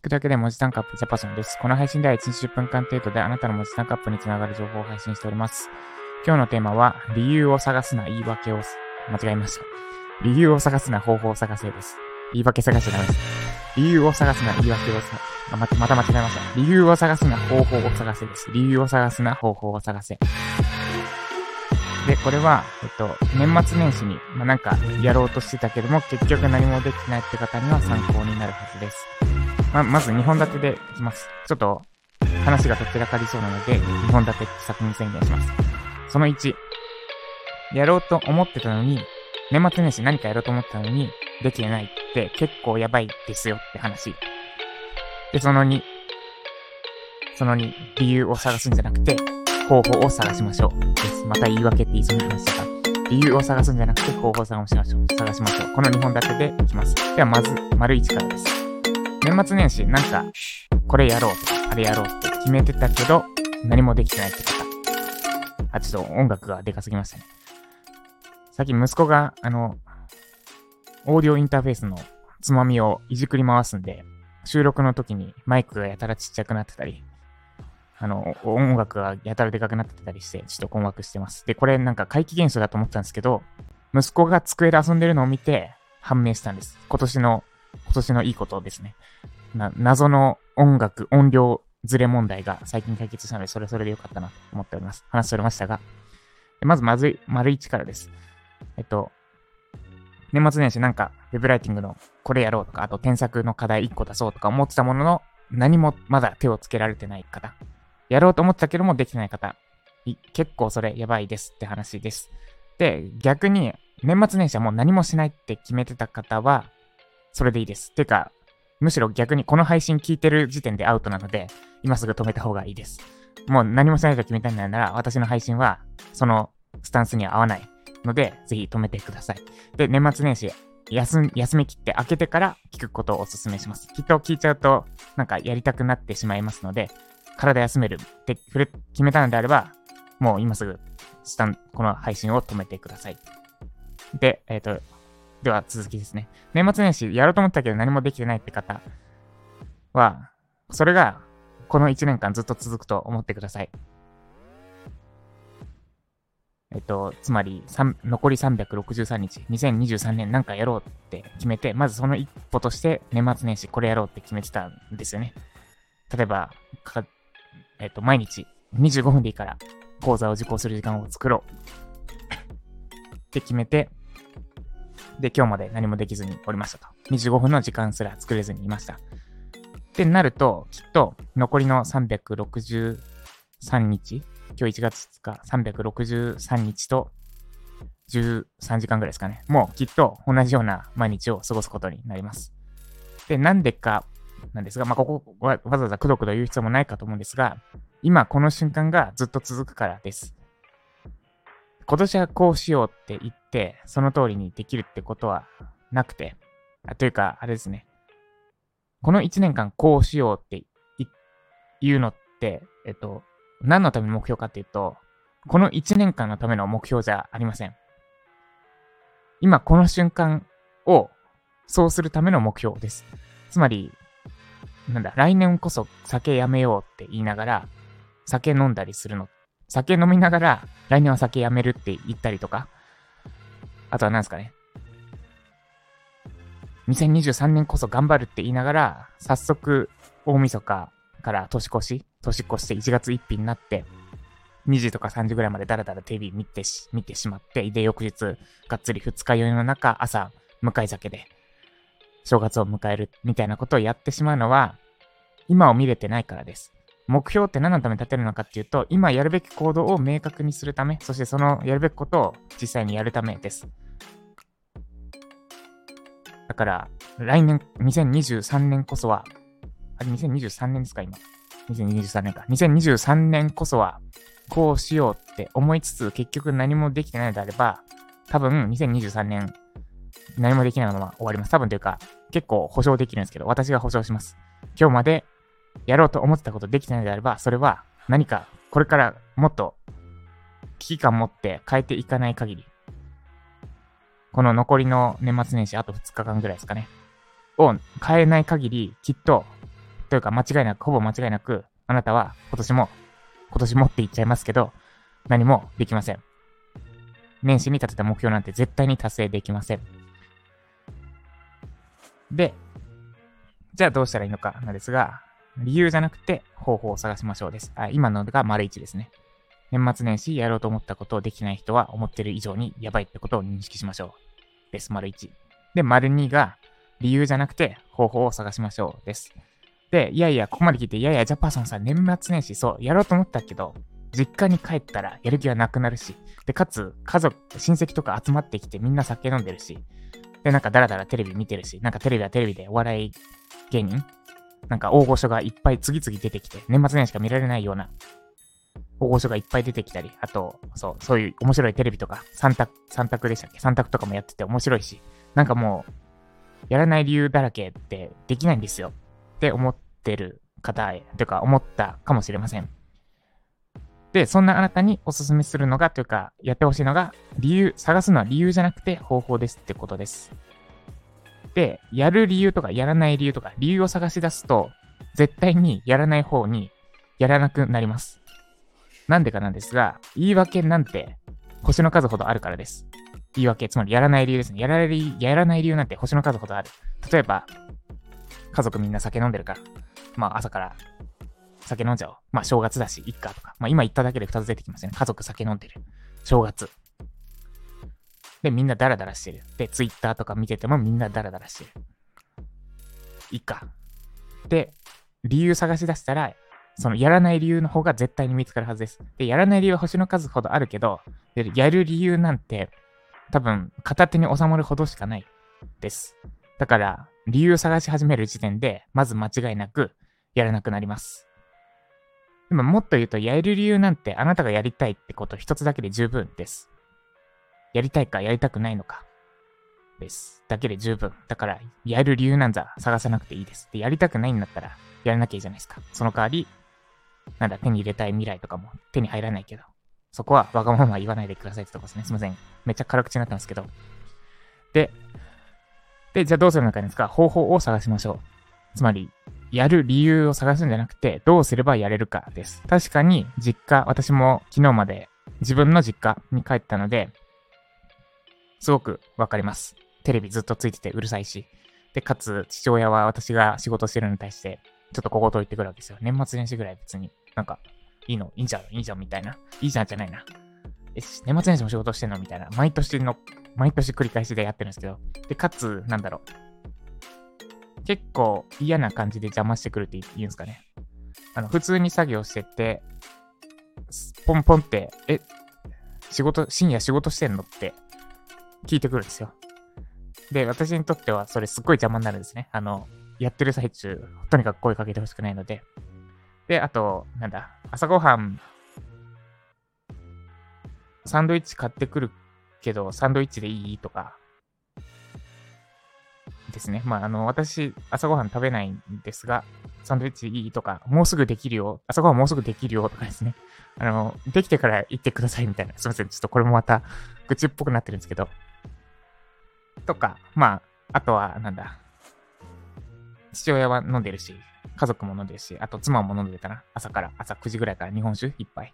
聞くだけで文字単価アップジャパソンです。この配信では1日10分間程度であなたの文字単価アップにつながる情報を配信しております。今日のテーマは、理由を探すな言い訳を、間違えました。理由を探すな方法を探せです。言い訳探しちゃダメです。理由を探すな言い訳をさ、ま、また間違えました。理由を探すな方法を探せです。理由を探すな方法を探せ。で、これは、えっと、年末年始に、まあ、なんかやろうとしてたけども、結局何もできないって方には参考になるはずです。ま、まず2本立てでいきます。ちょっと、話がとっちらかりそうなので、2本立て先に宣言します。その1、やろうと思ってたのに、年末年始何かやろうと思ったのに、できてないって結構やばいですよって話。で、その2、その2、理由を探すんじゃなくて、方法を探しましょう。です。また言い訳って言いそうになりましたが、理由を探すんじゃなくて方法を探しましょう。探しましょう。この2本立てでいきます。ではまず、丸1からです。年末年始、なんか、これやろうとか、あれやろうって決めてたけど、何もできてないって方。あ、ちょっと音楽がでかすぎましたね。さっき息子が、あの、オーディオインターフェースのつまみをいじくり回すんで、収録の時にマイクがやたらちっちゃくなってたり、あの、音楽がやたらでかくなってたりして、ちょっと困惑してます。で、これなんか怪奇現象だと思ったんですけど、息子が机で遊んでるのを見て判明したんです。今年の、今年のいいことですね。な、謎の音楽、音量ずれ問題が最近解決したので、それそれでよかったなと思っております。話しておりましたが。まず、まずい、丸1からです。えっと、年末年始なんか、ウェブライティングのこれやろうとか、あと添削の課題1個出そうとか思ってたものの、何もまだ手をつけられてない方。やろうと思ってたけどもできてない方、結構それやばいですって話です。で、逆に年末年始はもう何もしないって決めてた方は、それでいいです。てか、むしろ逆にこの配信聞いてる時点でアウトなので、今すぐ止めた方がいいです。もう何もしないと決めたんなら、私の配信はそのスタンスには合わないので、ぜひ止めてください。で、年末年始、休休み切って開けてから聞くことをお勧めします。きっと聞いちゃうと、なんかやりたくなってしまいますので、体休めるって決めたのであれば、もう今すぐ、スタン、この配信を止めてください。で、えっ、ー、と、では続きですね。年末年始やろうと思ったけど何もできてないって方は、それがこの1年間ずっと続くと思ってください。えっと、つまり、残り363日、2023年なんかやろうって決めて、まずその一歩として年末年始これやろうって決めてたんですよね。例えば、えっ、と、毎日25分でいいから講座を受講する時間を作ろうって決めて、で、今日まで何もできずにおりましたと。25分の時間すら作れずにいました。ってなると、きっと残りの363日、今日1月2日、363日と13時間ぐらいですかね。もうきっと同じような毎日を過ごすことになります。で、なんでかなんですが、まあ、ここわざわざくどくど言う必要もないかと思うんですが、今この瞬間がずっと続くからです。今年はこうしようって言って、その通りにできるってことはなくて、あというか、あれですね。この1年間こうしようって言うのって、えっと、何のための目標かっていうと、この1年間のための目標じゃありません。今この瞬間をそうするための目標です。つまり、なんだ、来年こそ酒やめようって言いながら、酒飲んだりするの。酒飲みながら、来年は酒やめるって言ったりとか。あとは何ですかね。2023年こそ頑張るって言いながら、早速、大晦日から年越し、年越して1月1日になって、2時とか3時ぐらいまでダラダラテレビ見てし、見てしまって、で、翌日、がっつり二日酔いの中、朝、向かい酒で、正月を迎えるみたいなことをやってしまうのは、今を見れてないからです。目標って何のために立てるのかっていうと、今やるべき行動を明確にするため、そしてそのやるべきことを実際にやるためです。だから、来年、2023年こそは、あれ、2023年ですか、今。2023年か。2023年こそは、こうしようって思いつつ、結局何もできてないのであれば、多分、2023年何もできないまま終わります。多分というか、結構保証できるんですけど、私が保証します。今日までやろうと思ってたことできてないのであれば、それは何かこれからもっと危機感持って変えていかない限り、この残りの年末年始あと2日間ぐらいですかね、を変えない限り、きっとというか間違いなく、ほぼ間違いなく、あなたは今年も、今年もって言っちゃいますけど、何もできません。年始に立てた目標なんて絶対に達成できません。で、じゃあどうしたらいいのかなんですが、理由じゃなくて方法を探しましょうです。あ今のが丸1ですね。年末年始やろうと思ったことをできない人は思ってる以上にやばいってことを認識しましょう。です。丸1。で、丸2が理由じゃなくて方法を探しましょう。です。で、いやいや、ここまで聞いて、いやいや、ジャパソンさ、年末年始、そう、やろうと思ったけど、実家に帰ったらやる気はなくなるし、で、かつ、家族、親戚とか集まってきてみんな酒飲んでるし、で、なんかダラダラテレビ見てるし、なんかテレビはテレビでお笑い芸人なんか大御所がいっぱい次々出てきて、年末年始しか見られないような大御所がいっぱい出てきたり、あと、そう、そういう面白いテレビとか、三択、三択でしたっけ？三択とかもやってて面白いし、なんかもう、やらない理由だらけってできないんですよ。って思ってる方へ、というか思ったかもしれません。で、そんなあなたにおすすめするのが、というか、やってほしいのが、理由、探すのは理由じゃなくて方法ですってことです。で、やる理由とかやらない理由とか、理由を探し出すと、絶対にやらない方にやらなくなります。なんでかなんですが、言い訳なんて星の数ほどあるからです。言い訳、つまりやらない理由ですね。やらないやらない理由なんて星の数ほどある。例えば、家族みんな酒飲んでるから、まあ朝から酒飲んじゃおう。まあ正月だし、いっかとか。まあ今言っただけで2つ出てきますね。家族酒飲んでる。正月。で、みんなダラダラしてる。で、ツイッターとか見ててもみんなダラダラしてる。いっか。で、理由探し出したら、そのやらない理由の方が絶対に見つかるはずです。で、やらない理由は星の数ほどあるけど、やる理由なんて多分片手に収まるほどしかないです。だから、理由探し始める時点で、まず間違いなくやらなくなります。でももっと言うと、やる理由なんてあなたがやりたいってこと一つだけで十分です。やりたいかやりたくないのか。です。だけで十分。だから、やる理由なんざ探さなくていいです。で、やりたくないんだったら、やらなきゃいいじゃないですか。その代わり、なんだ、手に入れたい未来とかも手に入らないけど、そこはわがまま言わないでくださいってとこですね。すいません。めっちゃ辛口になってますけど。で、で、じゃあどうするのかですか方法を探しましょう。つまり、やる理由を探すんじゃなくて、どうすればやれるかです。確かに、実家、私も昨日まで自分の実家に帰ったので、すごくわかります。テレビずっとついててうるさいし。で、かつ、父親は私が仕事してるのに対して、ちょっと小言言ってくるわけですよ。年末年始ぐらい別に、なんか、いいのいいじゃんいいじゃんみたいな。いいじゃんじゃないな。え、年末年始も仕事してんのみたいな。毎年の、毎年繰り返しでやってるんですけど。で、かつ、なんだろう。結構嫌な感じで邪魔してくるって言うんですかね。あの、普通に作業してて、ポンポンって、え、仕事、深夜仕事してんのって聞いてくるんですよ。で、私にとってはそれすっごい邪魔になるんですね。あの、やってる最中、とにかく声かけてほしくないので。で、あと、なんだ、朝ごはん、サンドイッチ買ってくるけど、サンドイッチでいいとか、ですね。まあ、あの、私、朝ごはん食べないんですが、サンドイッチでいいとか、もうすぐできるよ。朝ごはんもうすぐできるよとかですね。あの、できてから行ってくださいみたいな。すいません。ちょっとこれもまた、愚痴っぽくなってるんですけど。とか、まあ、あとは、なんだ。父親は飲んでるし、家族も飲んでるし、あと妻も飲んでたな。朝から、朝9時ぐらいから日本酒一杯。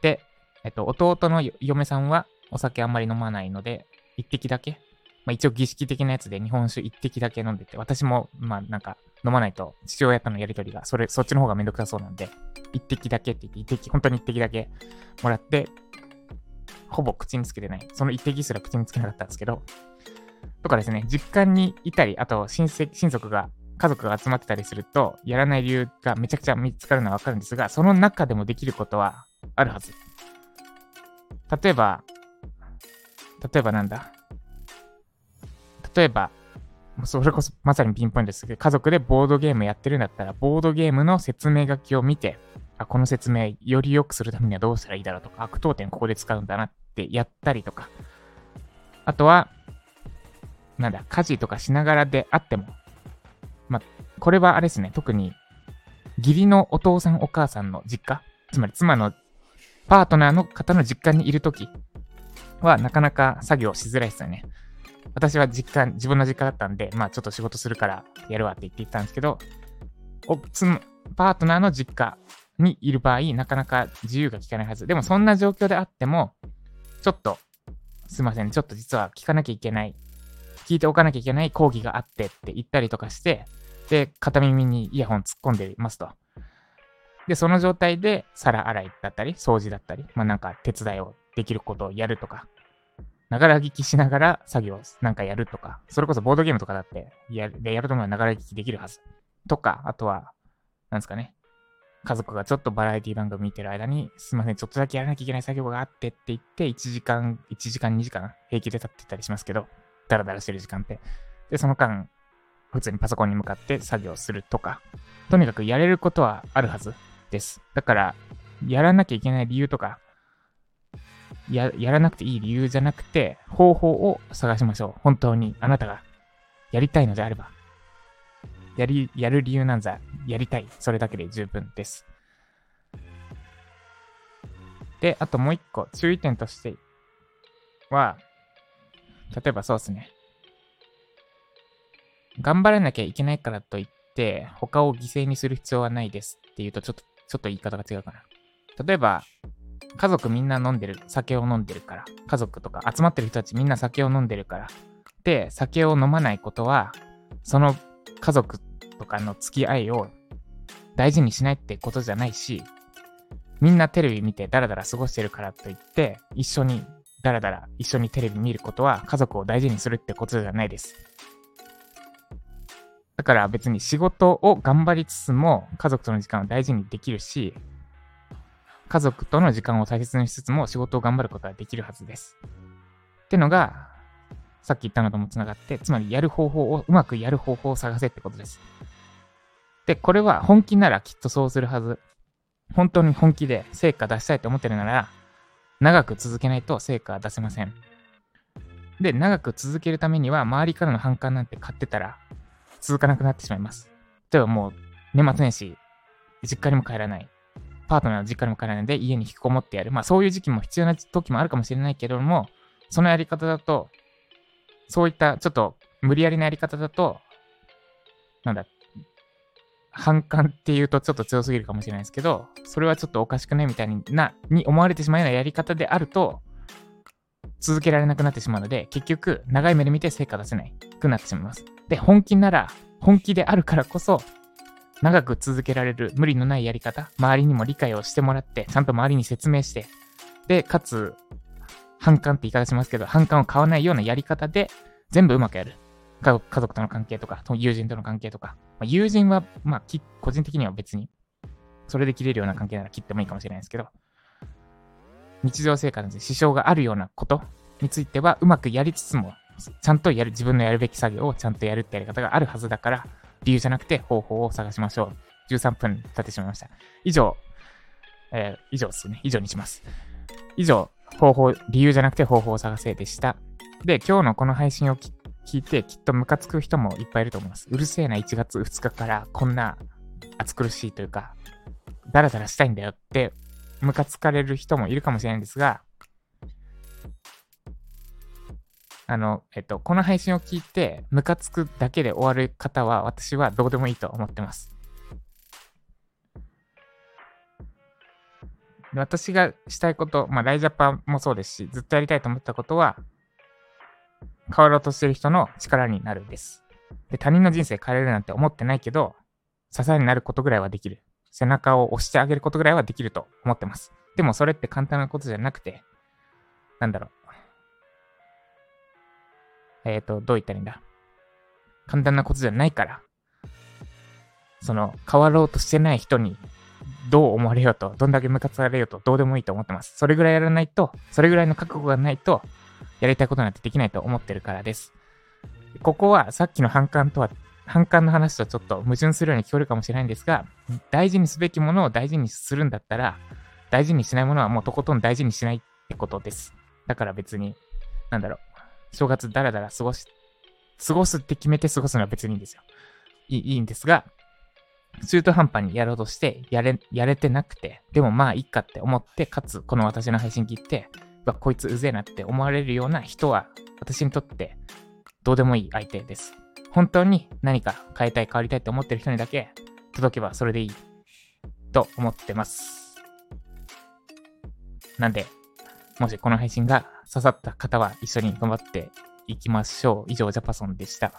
で、えっと、弟の嫁さんはお酒あんまり飲まないので、一滴だけ。まあ一応儀式的なやつで日本酒一滴だけ飲んでて、私も、まあなんか飲まないと父親とのやりとりが、それ、そっちの方がめんどくさそうなんで、一滴だけって言って、一滴、本当に一滴だけもらって、ほぼ口につけてない。その一滴すら口につけなかったんですけど、とかですね、実家にいたり、あと親戚、親族が、家族が集まってたりすると、やらない理由がめちゃくちゃ見つかるのはわかるんですが、その中でもできることはあるはず。例えば、例えばなんだ例えば、それこそまさにピンポイントですけど、家族でボードゲームやってるんだったら、ボードゲームの説明書きを見て、あ、この説明より良くするためにはどうしたらいいだろうとか、悪当点ここで使うんだなってやったりとか、あとは、なんだ、家事とかしながらであっても、ま、これはあれですね、特に、義理のお父さんお母さんの実家、つまり妻のパートナーの方の実家にいるときは、なかなか作業しづらいですよね。私は実家、自分の実家だったんで、まあちょっと仕事するからやるわって言って言ったんですけど、おつパートナーの実家にいる場合、なかなか自由が利かないはず。でもそんな状況であっても、ちょっと、すいません、ちょっと実は聞かなきゃいけない、聞いておかなきゃいけない講義があってって言ったりとかして、で、片耳にイヤホン突っ込んでいますと。で、その状態で皿洗いだったり、掃除だったり、まあなんか手伝いをできることをやるとか、ながら聞きしながら作業なんかやるとか、それこそボードゲームとかだってやる、でやると思えばながら聞きできるはず。とか、あとは、なんですかね。家族がちょっとバラエティ番組見てる間に、すいません、ちょっとだけやらなきゃいけない作業があってって言って、1時間、1時間、2時間平気で経ってたりしますけど、ダラダラしてる時間って。で、その間、普通にパソコンに向かって作業するとか、とにかくやれることはあるはずです。だから、やらなきゃいけない理由とか、や、やらなくていい理由じゃなくて、方法を探しましょう。本当にあなたがやりたいのであれば。やり、やる理由なんざ、やりたい。それだけで十分です。で、あともう一個、注意点としては、例えばそうですね。頑張らなきゃいけないからといって、他を犠牲にする必要はないですっていうと、ちょっと、ちょっと言い方が違うかな。例えば、家族みんな飲んでる、酒を飲んでるから、家族とか集まってる人たちみんな酒を飲んでるから、で、酒を飲まないことは、その家族とかの付き合いを大事にしないってことじゃないし、みんなテレビ見てダラダラ過ごしてるからといって、一緒にダラダラ一緒にテレビ見ることは家族を大事にするってことじゃないです。だから別に仕事を頑張りつつも家族との時間を大事にできるし、家族との時間を大切にしつつも仕事を頑張ることができるはずです。ってのが、さっき言ったのともつながって、つまりやる方法を、うまくやる方法を探せってことです。で、これは本気ならきっとそうするはず。本当に本気で成果出したいと思ってるなら、長く続けないと成果は出せません。で、長く続けるためには、周りからの反感なんて買ってたら、続かなくなってしまいます。例えばもう、年末年始、実家にも帰らない。パートナーの実家にも帰らないで家に引きこもってやる。まあそういう時期も必要な時もあるかもしれないけれども、そのやり方だと、そういったちょっと無理やりなやり方だと、なんだ、反感っていうとちょっと強すぎるかもしれないですけど、それはちょっとおかしくないみたいにな、に思われてしまうようなやり方であると、続けられなくなってしまうので、結局、長い目で見て成果出せないくなってしまいます。で、本気なら、本気であるからこそ、長く続けられる無理のないやり方、周りにも理解をしてもらって、ちゃんと周りに説明して、で、かつ、反感って言い方しますけど、反感を買わないようなやり方で、全部うまくやる。家族との関係とか、友人との関係とか。まあ、友人は、まあ、個人的には別に、それで切れるような関係なら切ってもいいかもしれないですけど、日常生活に支障があるようなことについては、うまくやりつつも、ちゃんとやる、自分のやるべき作業をちゃんとやるってやり方があるはずだから、理由じゃなくて方法を探しましょう。13分経ってしまいました。以上、えー、以上ですね。以上にします。以上、方法、理由じゃなくて方法を探せでした。で、今日のこの配信を聞いて、きっとムカつく人もいっぱいいると思います。うるせえな1月2日からこんな暑苦しいというか、ダラダラしたいんだよって、ムカつかれる人もいるかもしれないんですが、あの、えっと、この配信を聞いて、ムカつくだけで終わる方は、私はどうでもいいと思ってます。私がしたいこと、まあ、ライジャパンもそうですし、ずっとやりたいと思ったことは、変わろうとしてる人の力になるんです。で、他人の人生変えれるなんて思ってないけど、支えになることぐらいはできる。背中を押してあげることぐらいはできると思ってます。でもそれって簡単なことじゃなくて、なんだろう。えっ、ー、と、どう言ったらいいんだ。簡単なことじゃないから、その、変わろうとしてない人に、どう思われようと、どんだけムカつかれようと、どうでもいいと思ってます。それぐらいやらないと、それぐらいの覚悟がないと、やりたいことなんてできないと思ってるからです。ここはさっきの反感とは、反感の話とちょっと矛盾するように聞こえるかもしれないんですが、大事にすべきものを大事にするんだったら、大事にしないものはもうとことん大事にしないってことです。だから別に、なんだろう、正月だらだら過ごし、過ごすって決めて過ごすのは別にいいんですよ。いいいんですが、中途半端にやろうとして、やれ、やれてなくて、でもまあいいかって思って、かつ、この私の配信聞いて、わ、こいつうぜえなって思われるような人は、私にとってどうでもいい相手です。本当に何か変えたい、変わりたいって思ってる人にだけ届けばそれでいいと思ってます。なんで、もしこの配信が刺さった方は一緒に頑張っていきましょう。以上、ジャパソンでした。